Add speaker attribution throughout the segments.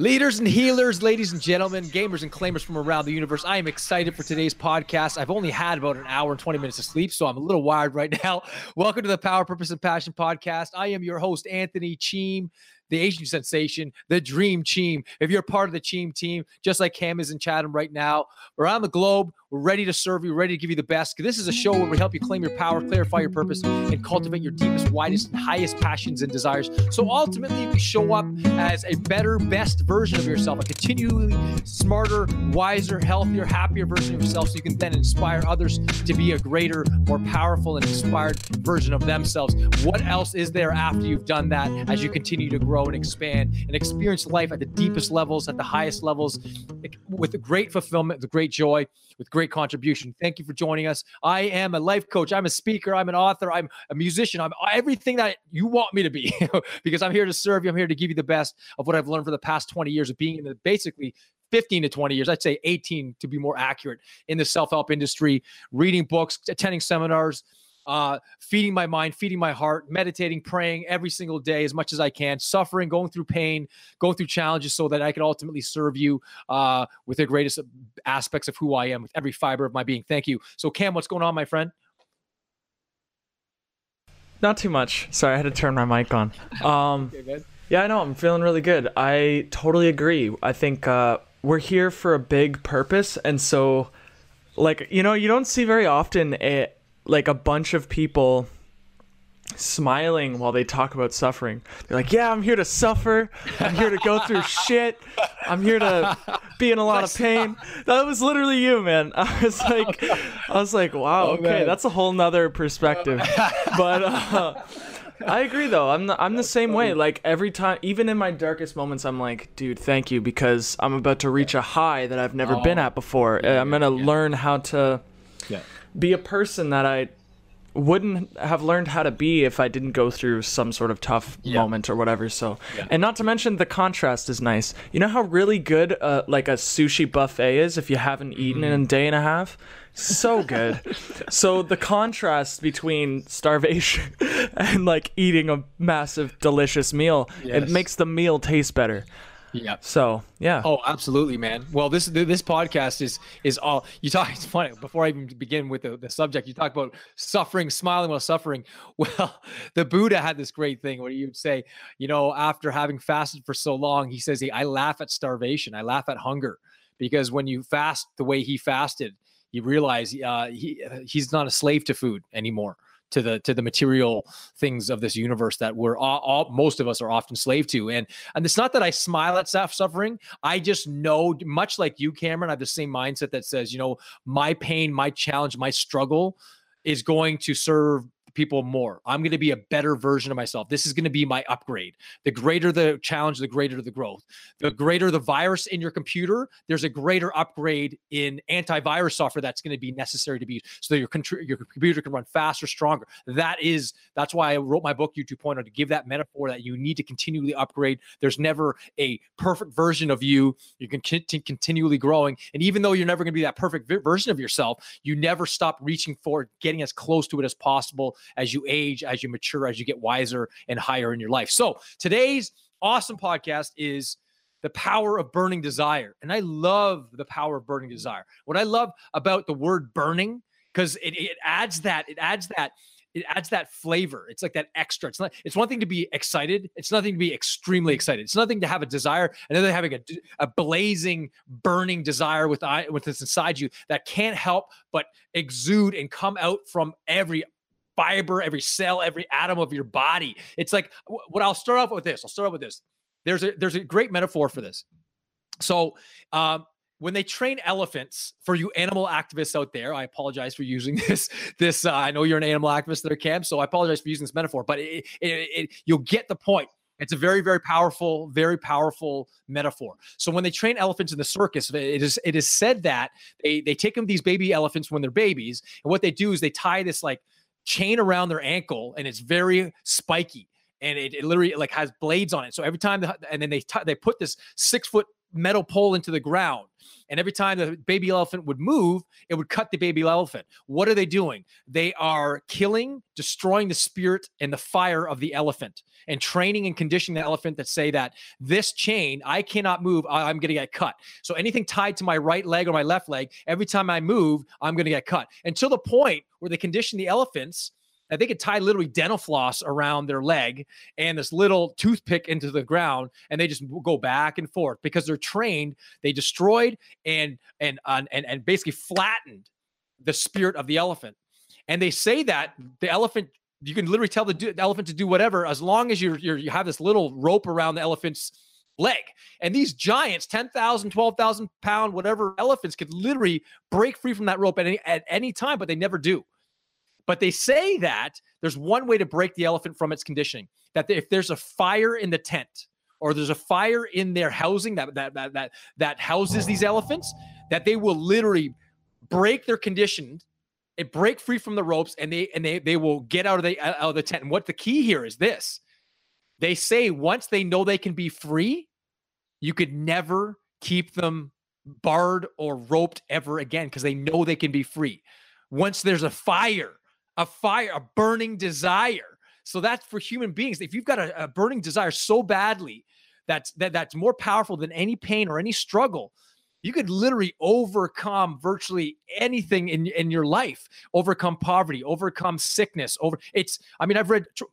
Speaker 1: Leaders and healers, ladies and gentlemen, gamers and claimers from around the universe. I am excited for today's podcast. I've only had about an hour and 20 minutes of sleep, so I'm a little wired right now. Welcome to the Power, Purpose, and Passion podcast. I am your host, Anthony Cheem the Asian sensation, the dream team. If you're part of the team team, just like Cam is in Chatham right now, around the globe, we're ready to serve you, ready to give you the best. This is a show where we help you claim your power, clarify your purpose, and cultivate your deepest, widest, and highest passions and desires. So ultimately, you show up as a better, best version of yourself, a continually smarter, wiser, healthier, happier version of yourself, so you can then inspire others to be a greater, more powerful, and inspired version of themselves. What else is there after you've done that as you continue to grow and expand and experience life at the deepest levels, at the highest levels, with great fulfillment, with great joy? with great contribution. Thank you for joining us. I am a life coach. I'm a speaker. I'm an author. I'm a musician. I'm everything that you want me to be because I'm here to serve you. I'm here to give you the best of what I've learned for the past 20 years of being in the basically 15 to 20 years, I'd say 18 to be more accurate in the self help industry, reading books, attending seminars, uh, feeding my mind, feeding my heart, meditating, praying every single day as much as I can, suffering, going through pain, going through challenges so that I can ultimately serve you uh, with the greatest aspects of who I am, with every fiber of my being. Thank you. So, Cam, what's going on, my friend?
Speaker 2: Not too much. Sorry, I had to turn my mic on. Um, okay, yeah, I know. I'm feeling really good. I totally agree. I think uh, we're here for a big purpose. And so, like, you know, you don't see very often a, like a bunch of people smiling while they talk about suffering. They're like, "Yeah, I'm here to suffer. I'm here to go through shit. I'm here to be in a lot of pain." That was literally you, man. I was like, I was like, "Wow, oh, okay, that's a whole nother perspective." But uh, I agree, though. I'm the, I'm the same way. Like every time, even in my darkest moments, I'm like, "Dude, thank you," because I'm about to reach a high that I've never oh, been at before. Yeah, I'm gonna yeah. learn how to. Yeah be a person that I wouldn't have learned how to be if I didn't go through some sort of tough yeah. moment or whatever. So, yeah. and not to mention the contrast is nice. You know how really good uh, like a sushi buffet is if you haven't eaten mm. in a day and a half. So good. so the contrast between starvation and like eating a massive delicious meal, yes. it makes the meal taste better. Yeah. So yeah.
Speaker 1: Oh, absolutely, man. Well, this this podcast is is all you talk. It's funny. Before I even begin with the, the subject, you talk about suffering, smiling while suffering. Well, the Buddha had this great thing where you'd say, you know, after having fasted for so long, he says, "I laugh at starvation. I laugh at hunger." Because when you fast the way he fasted, you realize uh, he he's not a slave to food anymore to the to the material things of this universe that we're all, all, most of us are often slave to. And and it's not that i smile at suffering. I just know much like you cameron i have the same mindset that says you know my pain my challenge my struggle is going to serve people more. I'm going to be a better version of myself. This is going to be my upgrade. The greater the challenge, the greater the growth. The greater the virus in your computer, there's a greater upgrade in antivirus software that's going to be necessary to be so your your computer can run faster, stronger. That is that's why I wrote my book U 2.0 to give that metaphor that you need to continually upgrade. There's never a perfect version of you. You can continue continually growing, and even though you're never going to be that perfect version of yourself, you never stop reaching for getting as close to it as possible as you age, as you mature, as you get wiser and higher in your life. So today's awesome podcast is the power of burning desire. And I love the power of burning desire. What I love about the word burning, because it, it adds that, it adds that it adds that flavor. It's like that extra. It's not. It's one thing to be excited. It's nothing to be extremely excited. It's nothing to have a desire, and then having a, a blazing, burning desire with with this inside you that can't help but exude and come out from every fiber, every cell, every atom of your body. It's like what I'll start off with this. I'll start off with this. There's a there's a great metaphor for this. So um, when they train elephants for you animal activists out there i apologize for using this this uh, i know you're an animal activist there cam so i apologize for using this metaphor but it, it, it, you'll get the point it's a very very powerful very powerful metaphor so when they train elephants in the circus it is it is said that they they take them these baby elephants when they're babies and what they do is they tie this like chain around their ankle and it's very spiky and it, it literally like has blades on it. So every time, the, and then they t- they put this six foot metal pole into the ground. And every time the baby elephant would move, it would cut the baby elephant. What are they doing? They are killing, destroying the spirit and the fire of the elephant and training and conditioning the elephant that say that this chain, I cannot move, I'm going to get cut. So anything tied to my right leg or my left leg, every time I move, I'm going to get cut. Until the point where they condition the elephants they could tie literally dental floss around their leg and this little toothpick into the ground, and they just go back and forth because they're trained. They destroyed and and and and basically flattened the spirit of the elephant. And they say that the elephant, you can literally tell the, the elephant to do whatever as long as you're, you're you have this little rope around the elephant's leg. And these giants, 10,000, 12,000 pound, whatever elephants could literally break free from that rope at any, at any time, but they never do. But they say that there's one way to break the elephant from its conditioning that if there's a fire in the tent or there's a fire in their housing that that that that, that houses these elephants, that they will literally break their condition and break free from the ropes and they and they they will get out of the out of the tent. And what the key here is this. They say once they know they can be free, you could never keep them barred or roped ever again because they know they can be free. Once there's a fire a fire, a burning desire. So that's for human beings. If you've got a, a burning desire so badly that's that, that's more powerful than any pain or any struggle, you could literally overcome virtually anything in, in your life overcome poverty overcome sickness over it's i mean i've read tr-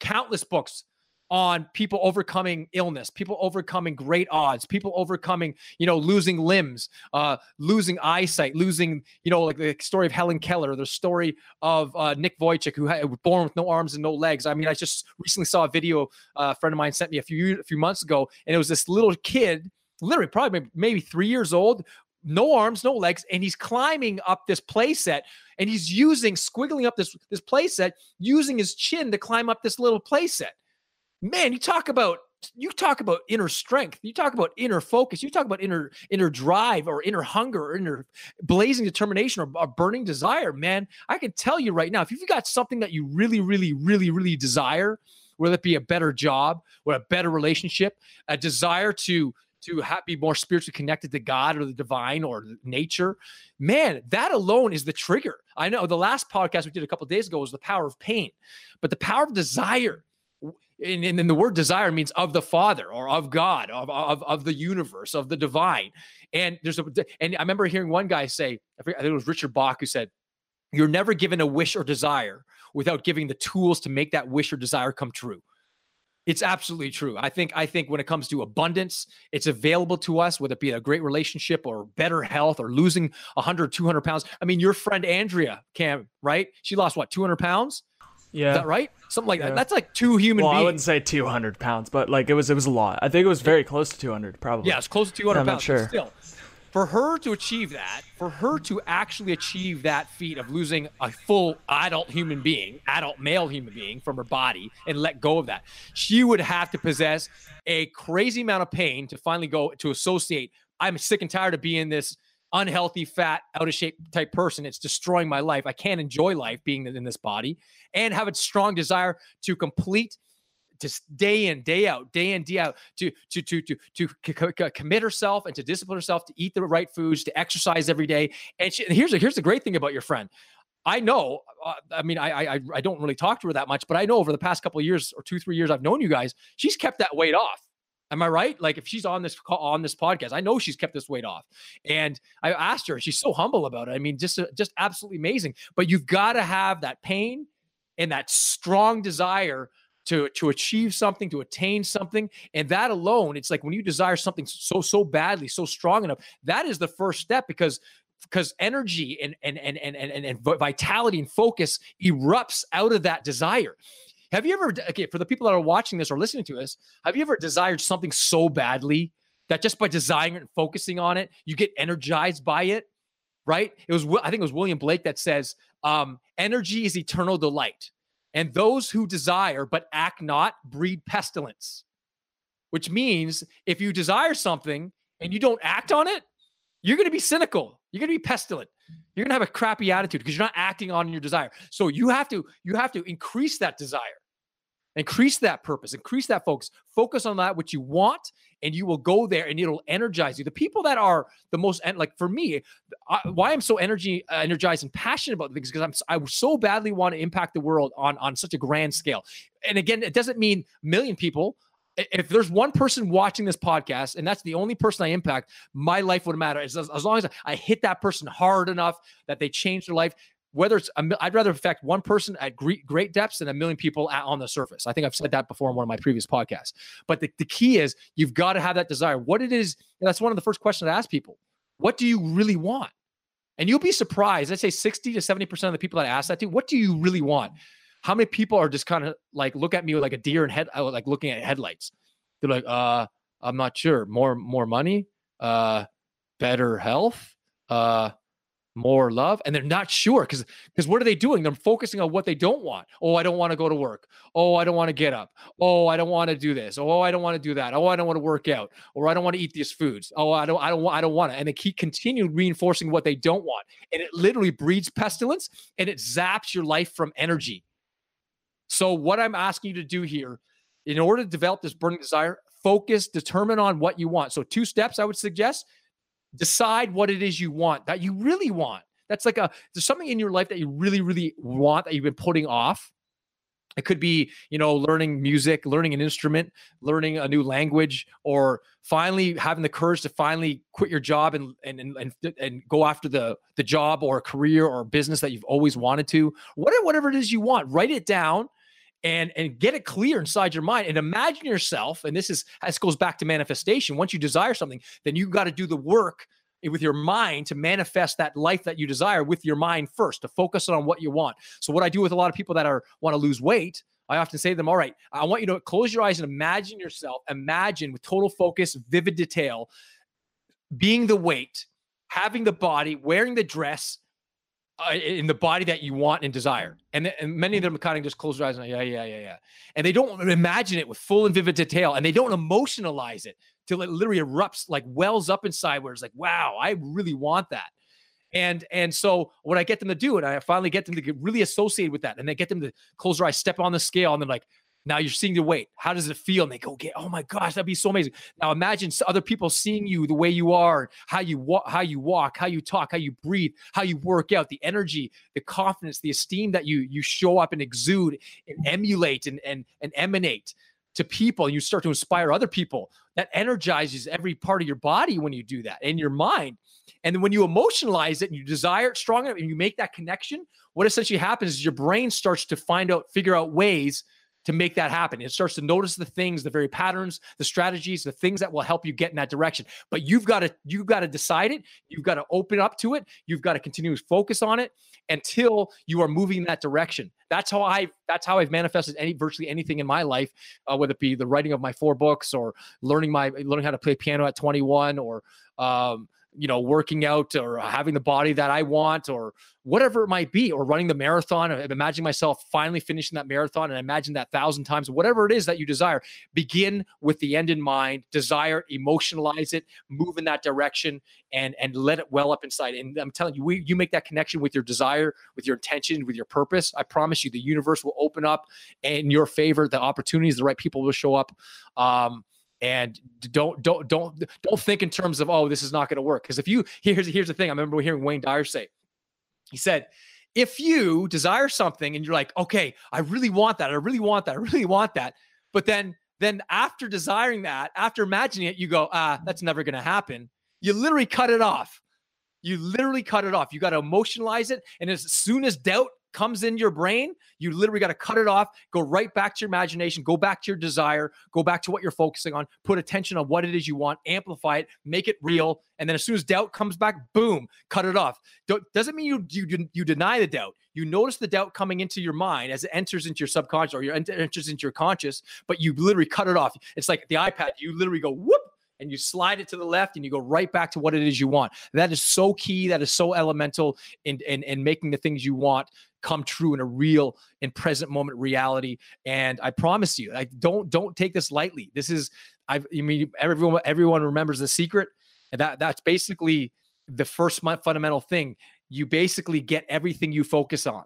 Speaker 1: countless books on people overcoming illness, people overcoming great odds, people overcoming, you know, losing limbs, uh, losing eyesight, losing, you know, like the story of Helen Keller, the story of uh, Nick Vujicic, who was born with no arms and no legs. I mean, I just recently saw a video uh, a friend of mine sent me a few a few months ago, and it was this little kid, literally probably maybe three years old, no arms, no legs, and he's climbing up this playset and he's using squiggling up this this playset, using his chin to climb up this little playset man, you talk about you talk about inner strength. You talk about inner focus. You talk about inner inner drive or inner hunger or inner blazing determination or a burning desire man. I can tell you right now if you've got something that you really really really really desire whether it be a better job or a better relationship a desire to to have, be more spiritually connected to god or the divine or nature man that alone is the trigger. I know the last podcast we did a couple days ago was the power of pain but the power of desire and, and, then the word desire means of the father or of god of, of, of the universe of the divine. And there's a and i remember hearing one guy say i think it was richard bach who said you're never given a wish or desire without giving the tools to make that wish or desire come true. It's absolutely true. I think i think when it comes to abundance it's available to us whether it be a great relationship or better health or losing 100 200 pounds. I mean your friend andrea cam right? She lost what 200 pounds
Speaker 2: yeah.
Speaker 1: Is that right? Something like yeah. that. That's like two human
Speaker 2: well,
Speaker 1: beings.
Speaker 2: I wouldn't say 200 pounds, but like it was it was a lot. I think it was very close to 200, probably.
Speaker 1: Yeah, it's close to 200
Speaker 2: I'm
Speaker 1: pounds.
Speaker 2: Not sure.
Speaker 1: Still, for her to achieve that, for her to actually achieve that feat of losing a full adult human being, adult male human being from her body and let go of that, she would have to possess a crazy amount of pain to finally go to associate. I'm sick and tired of being this unhealthy, fat, out of shape type person. It's destroying my life. I can't enjoy life being in this body and have a strong desire to complete just day in day out day in day out to to to to to c- commit herself and to discipline herself to eat the right foods to exercise every day and, she, and here's here's the great thing about your friend I know. Uh, I mean, I, I I don't really talk to her that much, but I know over the past couple of years or two, three years I've known you guys, she's kept that weight off. Am I right? Like if she's on this on this podcast, I know she's kept this weight off. And I asked her, she's so humble about it. I mean, just just absolutely amazing. But you've got to have that pain and that strong desire to to achieve something, to attain something, and that alone, it's like when you desire something so so badly, so strong enough, that is the first step because because energy and and and and and, and vitality and focus erupts out of that desire. Have you ever, okay, for the people that are watching this or listening to this, have you ever desired something so badly that just by desiring it and focusing on it, you get energized by it? Right? It was, I think it was William Blake that says, um, energy is eternal delight. And those who desire but act not breed pestilence, which means if you desire something and you don't act on it, you're going to be cynical. You're going to be pestilent. You're going to have a crappy attitude because you're not acting on your desire. So you have to you have to increase that desire. Increase that purpose, increase that focus. Focus on that what you want, and you will go there, and it'll energize you. The people that are the most like for me, I, why I'm so energy uh, energized and passionate about things because I'm I so badly want to impact the world on on such a grand scale. And again, it doesn't mean million people. If there's one person watching this podcast and that's the only person I impact, my life would matter. As, as long as I hit that person hard enough that they change their life, whether it's i would rather affect one person at great, great depths than a million people at, on the surface. I think I've said that before in one of my previous podcasts. But the, the key is you've got to have that desire. What it is, that's one of the first questions I ask people. What do you really want? And you'll be surprised. I'd say 60 to 70% of the people that I ask that to, what do you really want? How many people are just kind of like look at me like a deer and head uh, like looking at headlights? They're like, uh, I'm not sure. More more money, uh, better health, uh, more love and they're not sure because because what are they doing? They're focusing on what they don't want. Oh i don't want to go to work. Oh i don't want to get up. Oh i don't want to do this. Oh i don't want to do that. Oh i don't want to work out. Or i don't want to eat these foods. Oh i don't i don't i don't want to and they keep continue reinforcing what they don't want and it literally breeds pestilence and it zaps your life from energy. So what i'm asking you to do here in order to develop this burning desire focus determine on what you want. So two steps i would suggest decide what it is you want that you really want. That's like a there's something in your life that you really, really want that you've been putting off. It could be, you know, learning music, learning an instrument, learning a new language, or finally having the courage to finally quit your job and and and and go after the the job or career or business that you've always wanted to. Whatever whatever it is you want, write it down and and get it clear inside your mind and imagine yourself and this is this goes back to manifestation. Once you desire something then you got to do the work with your mind to manifest that life that you desire with your mind first to focus on what you want. So what i do with a lot of people that are want to lose weight i often say to them all right i want you to close your eyes and imagine yourself imagine with total focus vivid detail being the weight having the body wearing the dress uh, in the body that you want and desire. And, and many of them kind of just close their eyes and yeah, yeah, yeah, yeah. And they don't imagine it with full and vivid detail and they don't emotionalize it till it literally erupts, like wells up inside where it's like, wow, I really want that. And and so what I get them to do, and I finally get them to get really associated with that, and they get them to close their eyes, step on the scale, and they're like, now you're seeing the weight. How does it feel? And they go, get, oh my gosh, that'd be so amazing. Now imagine other people seeing you the way you are, how you walk, how you walk, how you talk, how you breathe, how you work out, the energy, the confidence, the esteem that you you show up and exude and emulate and and, and emanate to people. And you start to inspire other people. That energizes every part of your body when you do that and your mind. And then when you emotionalize it and you desire it strong enough and you make that connection, what essentially happens is your brain starts to find out, figure out ways to make that happen. It starts to notice the things, the very patterns, the strategies, the things that will help you get in that direction. But you've got to you've got to decide it. You've got to open up to it. You've got to continue to focus on it until you are moving in that direction. That's how I that's how I've manifested any virtually anything in my life, uh, whether it be the writing of my four books or learning my learning how to play piano at 21 or um, you know, working out or having the body that I want or whatever it might be, or running the marathon. Imagine myself finally finishing that marathon and imagine that thousand times, whatever it is that you desire. Begin with the end in mind, desire, emotionalize it, move in that direction, and and let it well up inside. And I'm telling you, we, you make that connection with your desire, with your intention, with your purpose. I promise you, the universe will open up in your favor. The opportunities, the right people will show up. Um, and don't don't don't don't think in terms of oh this is not going to work. Because if you here's here's the thing I remember hearing Wayne Dyer say he said if you desire something and you're like okay I really want that I really want that I really want that but then then after desiring that after imagining it you go ah that's never going to happen you literally cut it off. You literally cut it off. You got to emotionalize it and as soon as doubt comes in your brain, you literally got to cut it off, go right back to your imagination, go back to your desire, go back to what you're focusing on, put attention on what it is you want, amplify it, make it real, and then as soon as doubt comes back, boom, cut it off. Doesn't mean you you you deny the doubt. You notice the doubt coming into your mind as it enters into your subconscious or your enters into your conscious, but you literally cut it off. It's like the iPad. You literally go whoop and you slide it to the left and you go right back to what it is you want. That is so key. That is so elemental in, in, in making the things you want come true in a real and present moment reality. And I promise you, I don't don't take this lightly. This is I, I mean everyone everyone remembers the secret, and that that's basically the first fundamental thing. You basically get everything you focus on.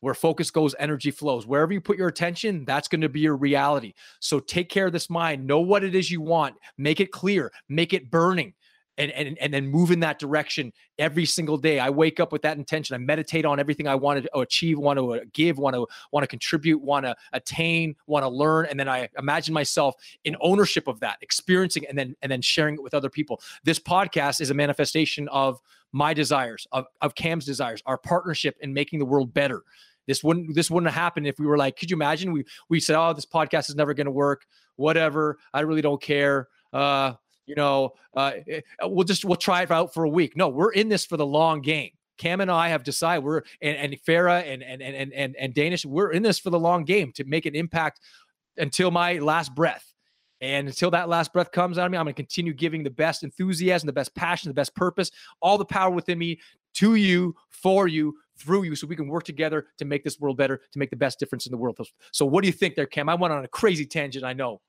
Speaker 1: Where focus goes, energy flows. Wherever you put your attention, that's going to be your reality. So take care of this mind. Know what it is you want. Make it clear. Make it burning and, and and then move in that direction every single day. I wake up with that intention. I meditate on everything I want to achieve, want to give, want to want to contribute, want to attain, want to learn, and then I imagine myself in ownership of that, experiencing, and then and then sharing it with other people. This podcast is a manifestation of my desires, of of Cam's desires, our partnership in making the world better. This wouldn't this wouldn't have happened if we were like, could you imagine? We we said, oh, this podcast is never going to work. Whatever. I really don't care. Uh, you know, uh, eh, uh, we'll just we'll try it out for a week. No, we're in this for the long game. Cam and I have decided we're and, and Farah and and and and and Danish, we're in this for the long game to make an impact until my last breath. And until that last breath comes out of me, I'm going to continue giving the best enthusiasm, the best passion, the best purpose, all the power within me to you, for you, through you, so we can work together to make this world better, to make the best difference in the world. So, what do you think there, Cam? I went on a crazy tangent, I know.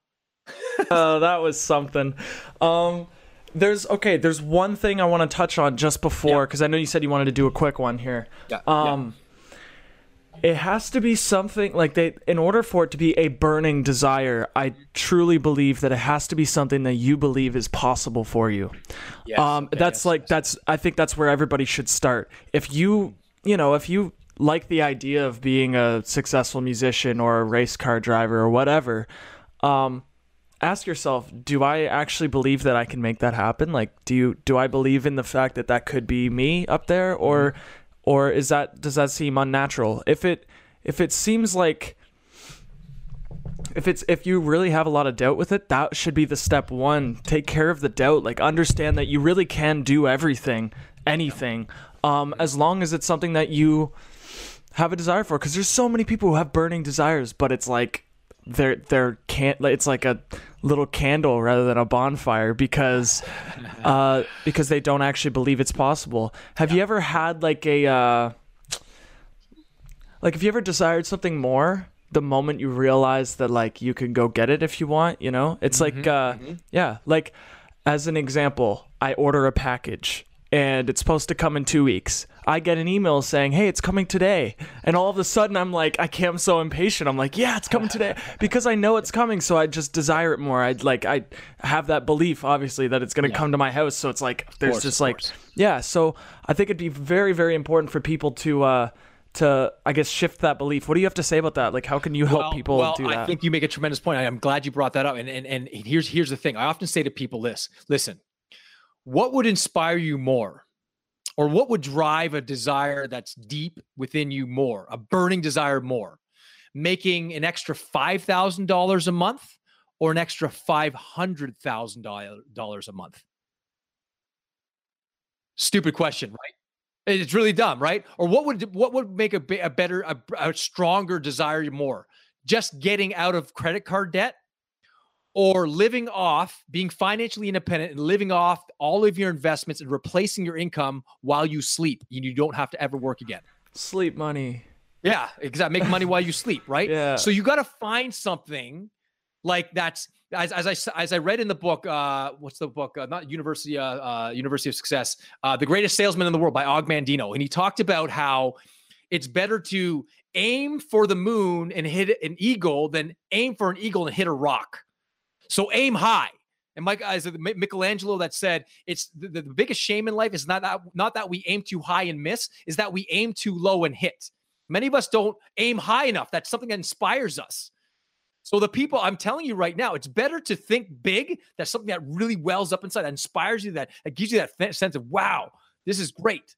Speaker 2: uh, that was something. Um, there's okay. There's one thing I want to touch on just before because yeah. I know you said you wanted to do a quick one here.
Speaker 1: Yeah.
Speaker 2: Um, yeah. it has to be something like they. In order for it to be a burning desire, I truly believe that it has to be something that you believe is possible for you. Yes. Um, that's yes, like yes. that's. I think that's where everybody should start. If you, you know, if you like the idea of being a successful musician or a race car driver or whatever, um, ask yourself do i actually believe that i can make that happen? Like do you do i believe in the fact that that could be me up there? Or mm-hmm. or is that does that seem unnatural? If it if it seems like if it's if you really have a lot of doubt with it that should be the step one. Take care of the doubt. Like understand that you really can do everything anything um as long as it's something that you have a desire for. Because there's so many people who have burning desires but it's like they're they're can't it's like a little candle rather than a bonfire because uh because they don't actually believe it's possible. Have yeah. you ever had like a uh like have you ever desired something more the moment you realize that like you can go get it if you want you know? It's mm-hmm, like uh mm-hmm. yeah like as an example i order a package and it's supposed to come in two weeks. I get an email saying, "Hey, it's coming today," and all of a sudden I'm like, I can't. I'm so impatient. I'm like, "Yeah, it's coming today," because I know it's coming. So I just desire it more. I'd like I have that belief, obviously, that it's going to yeah. come to my house. So it's like there's course, just like yeah. So I think it'd be very very important for people to. uh to I guess shift that belief. What do you have to say about that? Like how can you help well, people
Speaker 1: well,
Speaker 2: do that?
Speaker 1: I think you make a tremendous point. I'm glad you brought that up. And and and here's here's the thing. I often say to people this, listen, what would inspire you more? or what would drive a desire that's deep within you more, a burning desire more? Making an extra $5,000 a month or an extra $500,000 a month? Stupid question, right? It's really dumb, right? Or what would what would make a, a better, a, a stronger desire more? Just getting out of credit card debt or living off being financially independent and living off all of your investments and replacing your income while you sleep and you don't have to ever work again
Speaker 2: sleep money
Speaker 1: yeah exactly make money while you sleep right
Speaker 2: yeah
Speaker 1: so you got to find something like that's as, as I as I read in the book, uh, what's the book? Uh, not University uh, uh, University of Success, uh, the Greatest Salesman in the World by Og Mandino, and he talked about how it's better to aim for the moon and hit an eagle than aim for an eagle and hit a rock. So aim high. And Mike, uh, as Michelangelo that said, it's the, the, biggest shame in life is not that not that we aim too high and miss, is that we aim too low and hit. Many of us don't aim high enough. That's something that inspires us. So the people, I'm telling you right now, it's better to think big. That's something that really wells up inside, that inspires you, that, that gives you that sense of wow, this is great.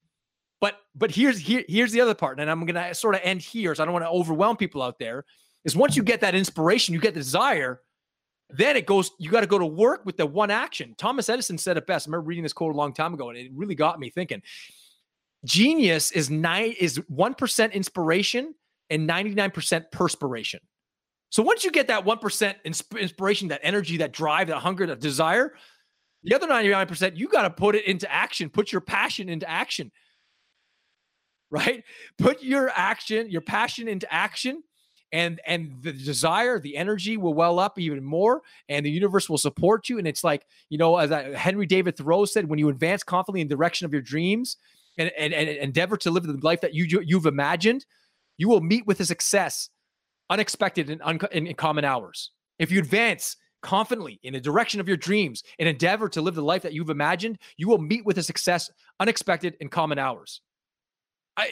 Speaker 1: But but here's here, here's the other part, and I'm gonna sort of end here, so I don't want to overwhelm people out there. Is once you get that inspiration, you get the desire then it goes, you got to go to work with the one action. Thomas Edison said it best. I remember reading this quote a long time ago, and it really got me thinking. Genius is nine is one percent inspiration and 99% perspiration. So once you get that 1% inspiration, that energy, that drive, that hunger, that desire, the other 99%, you got to put it into action, put your passion into action. Right? Put your action, your passion into action and and the desire the energy will well up even more and the universe will support you and it's like you know as henry david thoreau said when you advance confidently in the direction of your dreams and, and, and endeavor to live the life that you you've imagined you will meet with a success unexpected and un- in, in common hours. If you advance confidently in the direction of your dreams and endeavor to live the life that you've imagined, you will meet with a success unexpected in common hours. I,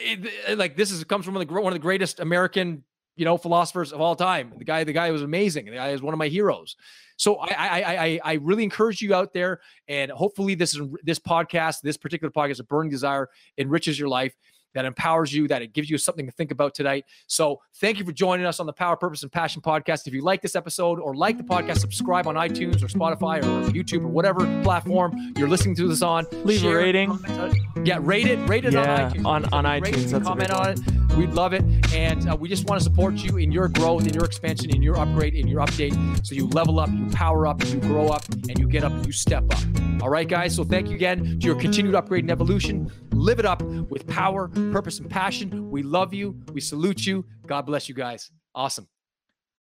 Speaker 1: it, like this is comes from the, one of the greatest American you know philosophers of all time. The guy, the guy was amazing. The guy is one of my heroes. So I, I, I, I really encourage you out there, and hopefully this is this podcast, this particular podcast, a burning desire, enriches your life that empowers you, that it gives you something to think about tonight. So thank you for joining us on the Power, Purpose, and Passion podcast. If you like this episode or like the podcast, subscribe on iTunes or Spotify or YouTube or whatever platform you're listening to this on.
Speaker 2: Leave a rating.
Speaker 1: Uh, yeah, rate it. Rate it
Speaker 2: yeah,
Speaker 1: on iTunes.
Speaker 2: On, on iTunes.
Speaker 1: comment on it. We'd love it. And uh, we just want to support you in your growth, in your expansion, in your upgrade, in your update. So you level up, you power up, you grow up, and you get up, you step up. All right, guys. So thank you again to your continued upgrade and evolution. Live it up with power, purpose, and passion. We love you. We salute you. God bless you guys. Awesome.